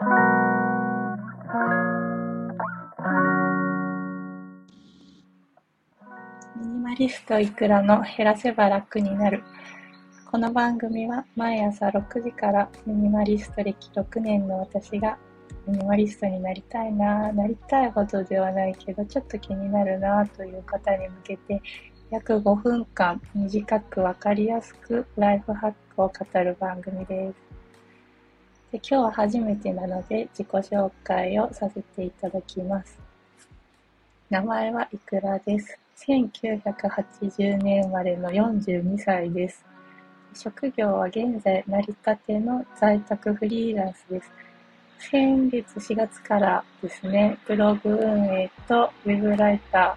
ミニマリストいくらの減らせば楽になる。この番組は毎朝6時からミニマリスト歴6年の私がミニマリストになりたいな、なりたいほどではないけど、ちょっと気になるなという方に向けて、約5分間短くわかりやすくライフハックを語る番組です。で今日は初めてなので自己紹介をさせていただきます。名前はいくらです？1980年生まれの42歳です。職業は現在成り立ての在宅フリーランスです。先月4月からですね、ブログ運営とウェブライタ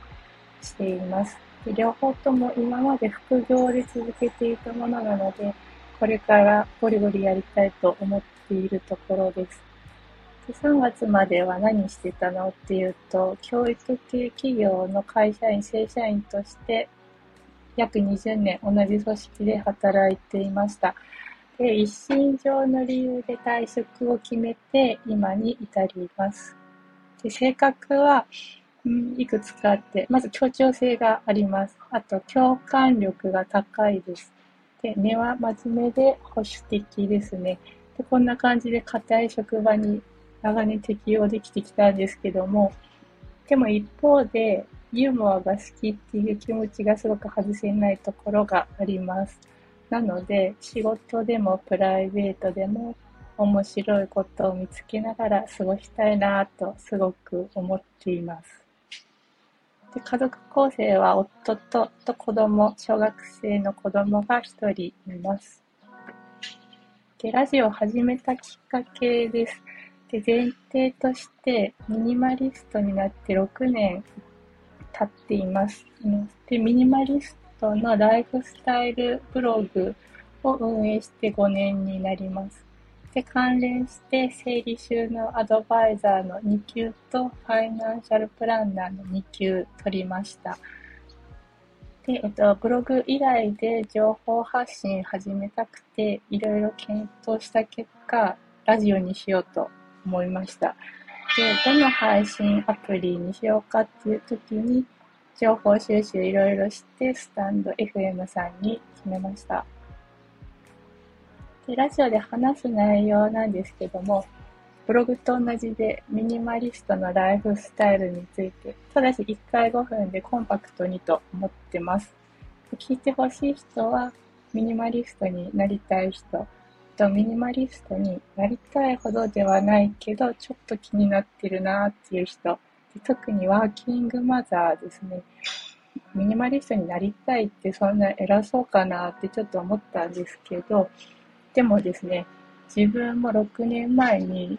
ーしています。両方とも今まで副業で続けていたものなので、これからゴリゴリやりたいと思っているところです。で3月までは何してたのっていうと、教育系企業の会社員、正社員として約20年同じ組織で働いていました。で、一身上の理由で退職を決めて今に至ります。で、性格は、うん、いくつかあって、まず協調性があります。あと、共感力が高いです。で、根は真面目で保守的ですね。で、こんな感じで硬い職場に長年適応できてきたんですけども、でも一方で、ユーモアが好きっていう気持ちがすごく外せないところがあります。なので、仕事でもプライベートでも面白いことを見つけながら過ごしたいなとすごく思っています。で家族構成は夫とと子供、小学生の子供が一人います。でラジオを始めたきっかけです。で前提としてミニマリストになって6年経っています。でミニマリストのライフスタイルブログを運営して5年になります。で、関連して整理収納アドバイザーの2級とファイナンシャルプランナーの2級取りました。で、えっと、ブログ以来で情報発信始めたくて、いろいろ検討した結果、ラジオにしようと思いました。で、どの配信アプリにしようかっていう時に、情報収集いろいろして、スタンド FM さんに決めました。で、ラジオで話す内容なんですけども、ブログと同じでミニマリストのライフスタイルについて、ただし1回5分でコンパクトにと思ってます。聞いてほしい人は、ミニマリストになりたい人、とミニマリストになりたいほどではないけど、ちょっと気になってるなっていう人、特にワーキングマザーですね。ミニマリストになりたいってそんな偉そうかなってちょっと思ったんですけど、でもですね、自分も6年前に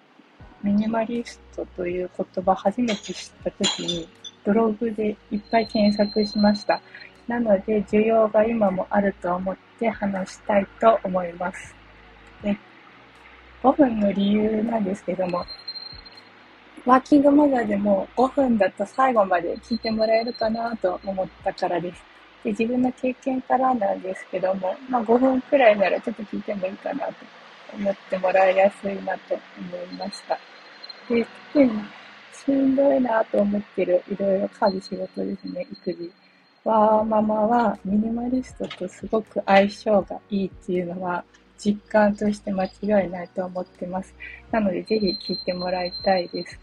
ミニマリストという言葉初めて知った時にブログでいっぱい検索しました。なので需要が今もあると思って話したいと思います。で5分の理由なんですけども、ワーキングマザーでも5分だと最後まで聞いてもらえるかなと思ったからです。で自分の経験からなんですけども、まあ、5分くらいならちょっと聞いてもいいかなと思ってもらいやすいなと思いました。で特にしんどいなと思ってるいろいろ家事仕事ですね、育児。ワーママはミニマリストとすごく相性がいいっていうのは実感として間違いないと思ってます。なのでぜひ聞いてもらいたいです。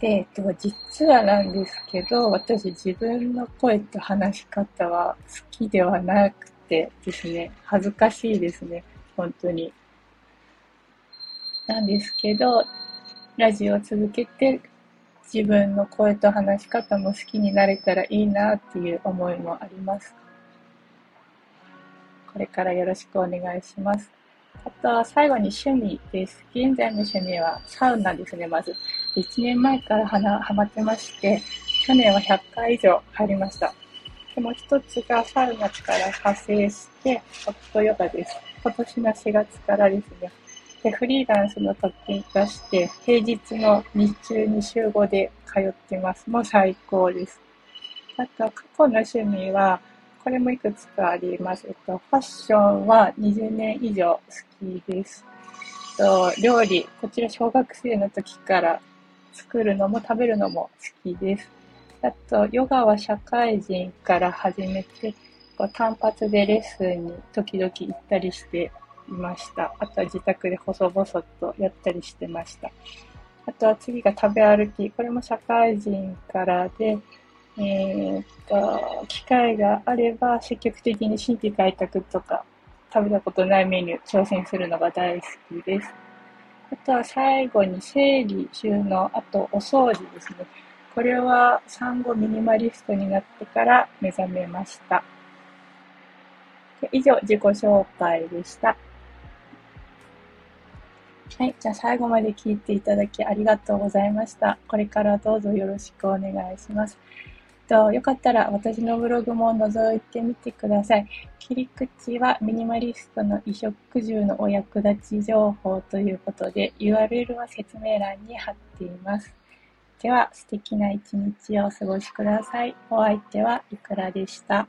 で、えっと、実はなんですけど、私自分の声と話し方は好きではなくてですね、恥ずかしいですね、本当に。なんですけど、ラジオを続けて自分の声と話し方も好きになれたらいいなっていう思いもあります。これからよろしくお願いします。あとは最後に趣味です。現在の趣味はサウナですね、まず。1年前からはハマってまして、去年は100回以上入りました。でも一つがサウナから派生して、ホットヨガです。今年の4月からですね。で、フリーランスの特権化して、平日の日中に週5で通ってます。もう最高です。あと、過去の趣味は、これもいくつかあります。えっと、ファッションは20年以上好きです。えっと、料理、こちら小学生の時から作るのも食べるのも好きです。あと、ヨガは社会人から始めて、こう単発でレッスンに時々行ったりしていました。あとは自宅で細々とやったりしてました。あとは次が食べ歩き。これも社会人からで、えー、っと、機会があれば積極的に新規開拓とか食べたことないメニュー挑戦するのが大好きです。あとは最後に整理、収納、あとお掃除ですね。これは産後ミニマリストになってから目覚めました。以上、自己紹介でした。はい。じゃあ最後まで聞いていただきありがとうございました。これからどうぞよろしくお願いします。とよかったら私のブログも覗いてみてください。切り口はミニマリストの衣食住のお役立ち情報ということで URL は説明欄に貼っています。では素敵な一日をお過ごしください。お相手はいくらでした？